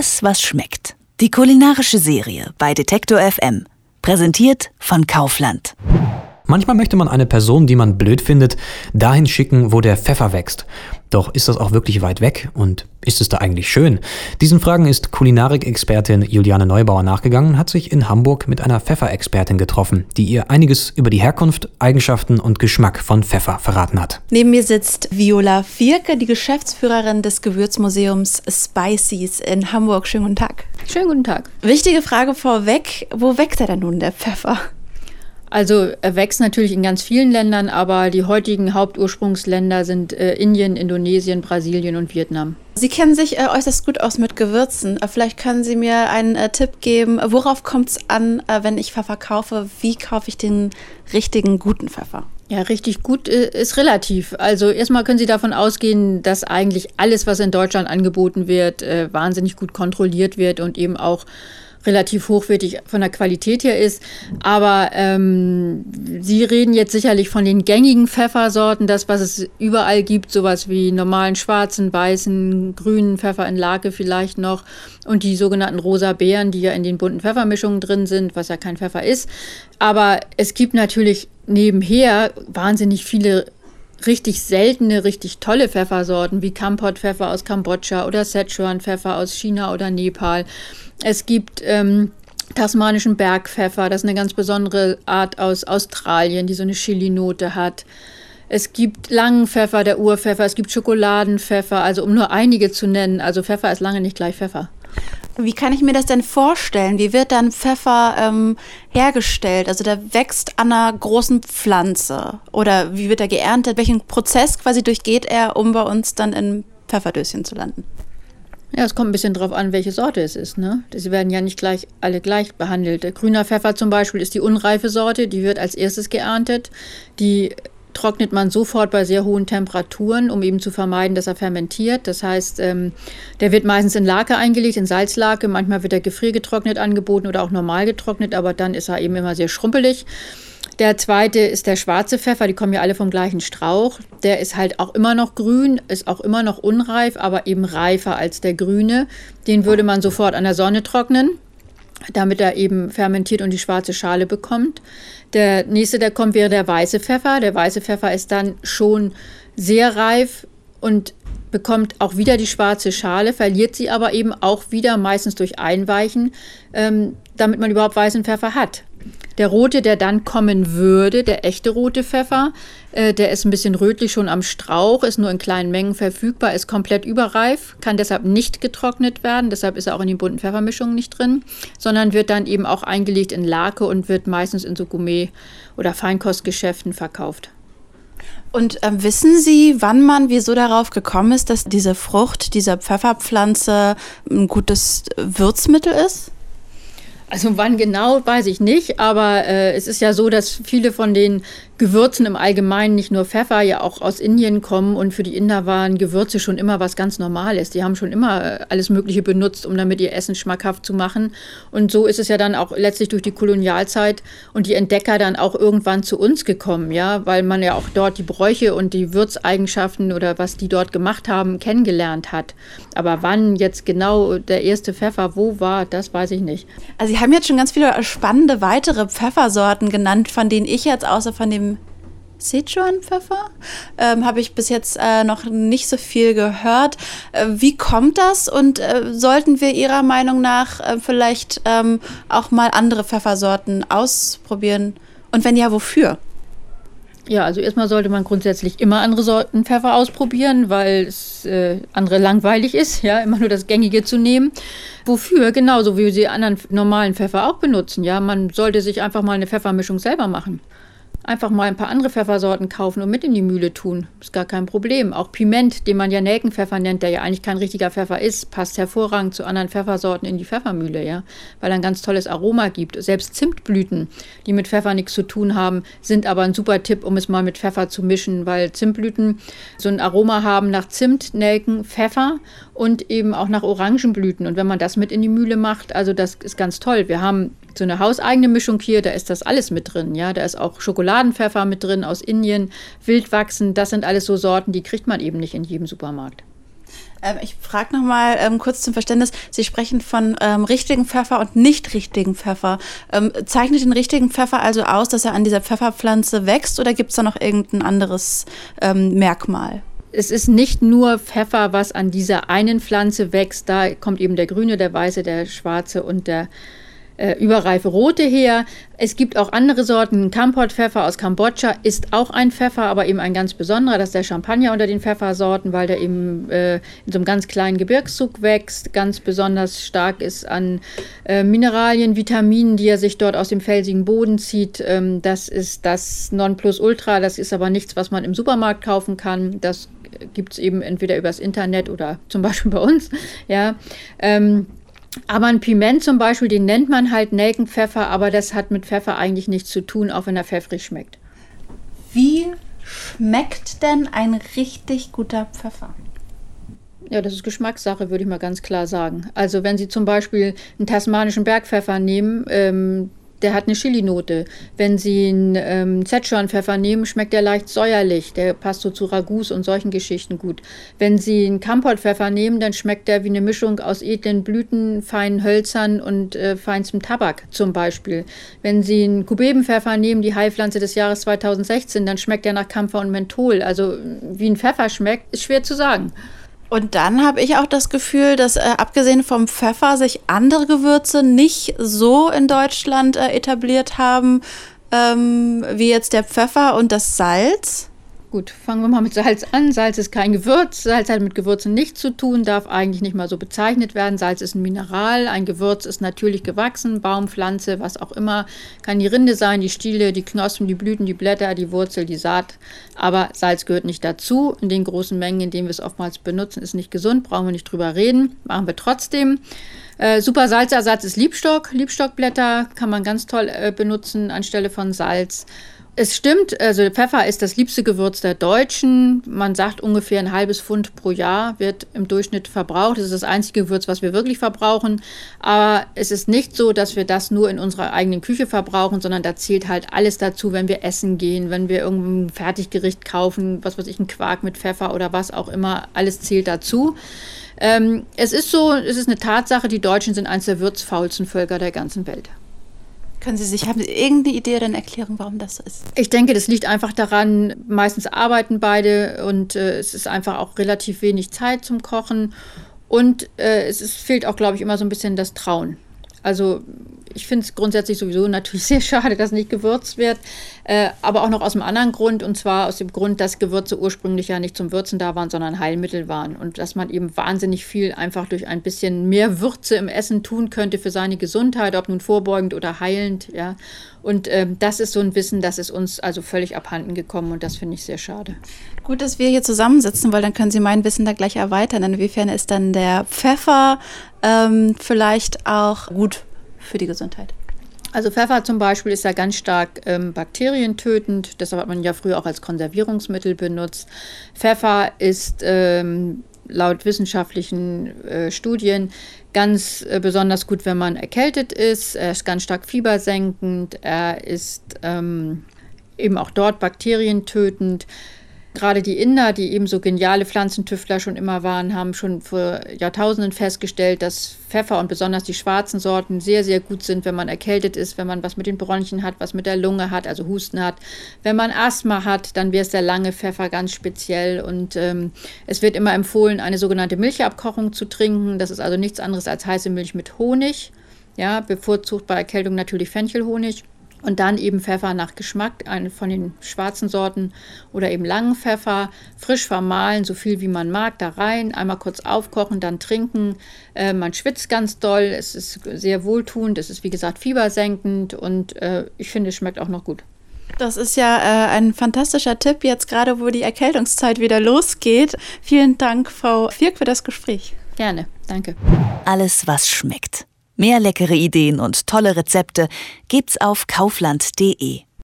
Alles, was schmeckt. Die kulinarische Serie bei Detektor FM. Präsentiert von Kaufland. Manchmal möchte man eine Person, die man blöd findet, dahin schicken, wo der Pfeffer wächst. Doch ist das auch wirklich weit weg und ist es da eigentlich schön? Diesen Fragen ist Kulinarik-Expertin Juliane Neubauer nachgegangen und hat sich in Hamburg mit einer Pfefferexpertin getroffen, die ihr einiges über die Herkunft, Eigenschaften und Geschmack von Pfeffer verraten hat. Neben mir sitzt Viola Vierke, die Geschäftsführerin des Gewürzmuseums Spices in Hamburg. Schönen guten Tag. Schönen guten Tag. Wichtige Frage vorweg, wo wächst er denn nun, der Pfeffer? Also er wächst natürlich in ganz vielen Ländern, aber die heutigen Hauptursprungsländer sind äh, Indien, Indonesien, Brasilien und Vietnam. Sie kennen sich äh, äußerst gut aus mit Gewürzen. Äh, vielleicht können Sie mir einen äh, Tipp geben. Worauf kommt es an, äh, wenn ich Pfeffer kaufe? Wie kaufe ich den richtigen, guten Pfeffer? Ja, richtig gut äh, ist relativ. Also erstmal können Sie davon ausgehen, dass eigentlich alles, was in Deutschland angeboten wird, wahnsinnig gut kontrolliert wird und eben auch relativ hochwertig von der Qualität her ist. Aber ähm, Sie reden jetzt sicherlich von den gängigen Pfeffersorten, das, was es überall gibt, sowas wie normalen schwarzen, weißen, grünen Pfeffer in Lake vielleicht noch und die sogenannten rosa Beeren, die ja in den bunten Pfeffermischungen drin sind, was ja kein Pfeffer ist. Aber es gibt natürlich nebenher wahnsinnig viele richtig seltene, richtig tolle Pfeffersorten wie Kampot-Pfeffer aus Kambodscha oder Szechuan-Pfeffer aus China oder Nepal. Es gibt ähm, tasmanischen Bergpfeffer, das ist eine ganz besondere Art aus Australien, die so eine Chili-Note hat. Es gibt Langenpfeffer, der Urpfeffer, es gibt Schokoladenpfeffer, also um nur einige zu nennen. Also Pfeffer ist lange nicht gleich Pfeffer. Wie kann ich mir das denn vorstellen? Wie wird dann Pfeffer ähm, hergestellt? Also der wächst an einer großen Pflanze oder wie wird er geerntet? Welchen Prozess quasi durchgeht er, um bei uns dann in Pfefferdöschen zu landen? Ja, es kommt ein bisschen drauf an, welche Sorte es ist. Ne? Sie werden ja nicht gleich alle gleich behandelt. Grüner Pfeffer zum Beispiel ist die unreife Sorte, die wird als erstes geerntet. Die trocknet man sofort bei sehr hohen Temperaturen, um eben zu vermeiden, dass er fermentiert. Das heißt, ähm, der wird meistens in Lake eingelegt, in Salzlake. Manchmal wird er gefriergetrocknet angeboten oder auch normal getrocknet, aber dann ist er eben immer sehr schrumpelig. Der zweite ist der schwarze Pfeffer, die kommen ja alle vom gleichen Strauch. Der ist halt auch immer noch grün, ist auch immer noch unreif, aber eben reifer als der grüne. Den würde man sofort an der Sonne trocknen, damit er eben fermentiert und die schwarze Schale bekommt. Der nächste, der kommt, wäre der weiße Pfeffer. Der weiße Pfeffer ist dann schon sehr reif und bekommt auch wieder die schwarze Schale, verliert sie aber eben auch wieder meistens durch Einweichen, ähm, damit man überhaupt weißen Pfeffer hat. Der rote, der dann kommen würde, der echte rote Pfeffer, äh, der ist ein bisschen rötlich schon am Strauch, ist nur in kleinen Mengen verfügbar, ist komplett überreif, kann deshalb nicht getrocknet werden, deshalb ist er auch in den bunten Pfeffermischungen nicht drin, sondern wird dann eben auch eingelegt in Lake und wird meistens in so Gourmet- oder Feinkostgeschäften verkauft. Und äh, wissen Sie, wann man wieso darauf gekommen ist, dass diese Frucht dieser Pfefferpflanze ein gutes Würzmittel ist? Also wann genau, weiß ich nicht, aber äh, es ist ja so, dass viele von den Gewürzen im Allgemeinen, nicht nur Pfeffer, ja auch aus Indien kommen und für die Inder waren Gewürze schon immer was ganz Normales. Die haben schon immer äh, alles Mögliche benutzt, um damit ihr Essen schmackhaft zu machen. Und so ist es ja dann auch letztlich durch die Kolonialzeit und die Entdecker dann auch irgendwann zu uns gekommen, ja, weil man ja auch dort die Bräuche und die Würzeigenschaften oder was die dort gemacht haben, kennengelernt hat. Aber wann jetzt genau der erste Pfeffer wo war, das weiß ich nicht. Also Sie haben jetzt schon ganz viele spannende weitere Pfeffersorten genannt, von denen ich jetzt außer von dem Sichuan-Pfeffer. Ähm, Habe ich bis jetzt äh, noch nicht so viel gehört. Äh, wie kommt das und äh, sollten wir Ihrer Meinung nach äh, vielleicht ähm, auch mal andere Pfeffersorten ausprobieren? Und wenn ja, wofür? Ja, also erstmal sollte man grundsätzlich immer andere Sorten Pfeffer ausprobieren, weil es äh, andere langweilig ist, ja, immer nur das Gängige zu nehmen. Wofür? Genauso wie Sie anderen normalen Pfeffer auch benutzen, ja. Man sollte sich einfach mal eine Pfeffermischung selber machen. Einfach mal ein paar andere Pfeffersorten kaufen und mit in die Mühle tun. Ist gar kein Problem. Auch Piment, den man ja Nelkenpfeffer nennt, der ja eigentlich kein richtiger Pfeffer ist, passt hervorragend zu anderen Pfeffersorten in die Pfeffermühle, ja. Weil er ein ganz tolles Aroma gibt. Selbst Zimtblüten, die mit Pfeffer nichts zu tun haben, sind aber ein super Tipp, um es mal mit Pfeffer zu mischen, weil Zimtblüten so ein Aroma haben nach Zimt, Nelken, Pfeffer und eben auch nach Orangenblüten. Und wenn man das mit in die Mühle macht, also das ist ganz toll. Wir haben so eine hauseigene Mischung hier, da ist das alles mit drin. Ja, da ist auch Schokoladenpfeffer mit drin aus Indien, Wildwachsen. Das sind alles so Sorten, die kriegt man eben nicht in jedem Supermarkt. Ähm, ich frage nochmal ähm, kurz zum Verständnis. Sie sprechen von ähm, richtigen Pfeffer und nicht richtigen Pfeffer. Ähm, zeichnet den richtigen Pfeffer also aus, dass er an dieser Pfefferpflanze wächst oder gibt es da noch irgendein anderes ähm, Merkmal? Es ist nicht nur Pfeffer, was an dieser einen Pflanze wächst. Da kommt eben der grüne, der weiße, der schwarze und der äh, überreife rote her. Es gibt auch andere Sorten. Kampot-Pfeffer aus Kambodscha ist auch ein Pfeffer, aber eben ein ganz besonderer. Das ist der Champagner unter den Pfeffersorten, weil der eben äh, in so einem ganz kleinen Gebirgszug wächst, ganz besonders stark ist an äh, Mineralien, Vitaminen, die er sich dort aus dem felsigen Boden zieht. Ähm, das ist das Nonplusultra. Das ist aber nichts, was man im Supermarkt kaufen kann. Das gibt es eben entweder übers Internet oder zum Beispiel bei uns. Ja. Ähm, aber ein Piment zum Beispiel, den nennt man halt Nelkenpfeffer, aber das hat mit Pfeffer eigentlich nichts zu tun, auch wenn er pfeffrig schmeckt. Wie schmeckt denn ein richtig guter Pfeffer? Ja, das ist Geschmackssache, würde ich mal ganz klar sagen. Also wenn Sie zum Beispiel einen tasmanischen Bergpfeffer nehmen, ähm, der hat eine Chili-Note. Wenn Sie einen ähm, Szechuan-Pfeffer nehmen, schmeckt der leicht säuerlich. Der passt so zu Ragus und solchen Geschichten gut. Wenn Sie einen Kampot-Pfeffer nehmen, dann schmeckt der wie eine Mischung aus edlen Blüten, feinen Hölzern und äh, feinstem Tabak zum Beispiel. Wenn Sie einen Kubebenpfeffer nehmen, die Heilpflanze des Jahres 2016, dann schmeckt der nach Kampfer und Menthol. Also wie ein Pfeffer schmeckt, ist schwer zu sagen. Und dann habe ich auch das Gefühl, dass äh, abgesehen vom Pfeffer sich andere Gewürze nicht so in Deutschland äh, etabliert haben, ähm, wie jetzt der Pfeffer und das Salz. Gut, fangen wir mal mit Salz an. Salz ist kein Gewürz. Salz hat mit Gewürzen nichts zu tun, darf eigentlich nicht mal so bezeichnet werden. Salz ist ein Mineral. Ein Gewürz ist natürlich gewachsen. Baum, Pflanze, was auch immer. Kann die Rinde sein, die Stiele, die Knospen, die Blüten, die Blätter, die Wurzel, die Saat. Aber Salz gehört nicht dazu. In den großen Mengen, in denen wir es oftmals benutzen, ist nicht gesund. Brauchen wir nicht drüber reden. Machen wir trotzdem. Äh, super Salzersatz ist Liebstock. Liebstockblätter kann man ganz toll äh, benutzen anstelle von Salz. Es stimmt, also Pfeffer ist das liebste Gewürz der Deutschen. Man sagt ungefähr ein halbes Pfund pro Jahr wird im Durchschnitt verbraucht. Das ist das einzige Gewürz, was wir wirklich verbrauchen. Aber es ist nicht so, dass wir das nur in unserer eigenen Küche verbrauchen, sondern da zählt halt alles dazu, wenn wir essen gehen, wenn wir irgendein Fertiggericht kaufen, was weiß ich, ein Quark mit Pfeffer oder was auch immer. Alles zählt dazu. Ähm, es ist so, es ist eine Tatsache, die Deutschen sind eines der würzfaulsten Völker der ganzen Welt. Können Sie sich, haben Sie irgendeine Idee oder eine Erklärung, warum das so ist? Ich denke, das liegt einfach daran, meistens arbeiten beide und äh, es ist einfach auch relativ wenig Zeit zum Kochen. Und äh, es ist, fehlt auch, glaube ich, immer so ein bisschen das Trauen. Also ich finde es grundsätzlich sowieso natürlich sehr schade, dass nicht gewürzt wird, äh, aber auch noch aus einem anderen Grund, und zwar aus dem Grund, dass Gewürze ursprünglich ja nicht zum Würzen da waren, sondern Heilmittel waren und dass man eben wahnsinnig viel einfach durch ein bisschen mehr Würze im Essen tun könnte für seine Gesundheit, ob nun vorbeugend oder heilend, ja. Und äh, das ist so ein Wissen, das ist uns also völlig abhanden gekommen und das finde ich sehr schade. Gut, dass wir hier zusammensitzen, weil dann können Sie mein Wissen da gleich erweitern. Inwiefern ist dann der Pfeffer ähm, vielleicht auch gut für die Gesundheit? Also Pfeffer zum Beispiel ist ja ganz stark ähm, bakterientötend, deshalb hat man ja früher auch als Konservierungsmittel benutzt. Pfeffer ist ähm, laut wissenschaftlichen äh, Studien ganz äh, besonders gut, wenn man erkältet ist. Er ist ganz stark fiebersenkend, er ist ähm, eben auch dort bakterientötend. Gerade die Inder, die eben so geniale Pflanzentüftler schon immer waren, haben schon vor Jahrtausenden festgestellt, dass Pfeffer und besonders die schwarzen Sorten sehr, sehr gut sind, wenn man erkältet ist, wenn man was mit den Bronchien hat, was mit der Lunge hat, also Husten hat. Wenn man Asthma hat, dann wäre es der lange Pfeffer ganz speziell. Und ähm, es wird immer empfohlen, eine sogenannte Milchabkochung zu trinken. Das ist also nichts anderes als heiße Milch mit Honig. Ja, bevorzugt bei Erkältung natürlich Fenchelhonig. Und dann eben Pfeffer nach Geschmack, eine von den schwarzen Sorten oder eben langen Pfeffer, frisch vermahlen, so viel wie man mag, da rein, einmal kurz aufkochen, dann trinken. Äh, man schwitzt ganz doll, es ist sehr wohltuend, es ist wie gesagt fiebersenkend und äh, ich finde, es schmeckt auch noch gut. Das ist ja äh, ein fantastischer Tipp, jetzt gerade wo die Erkältungszeit wieder losgeht. Vielen Dank, Frau Firk, für das Gespräch. Gerne, danke. Alles, was schmeckt. Mehr leckere Ideen und tolle Rezepte gibt's auf kaufland.de.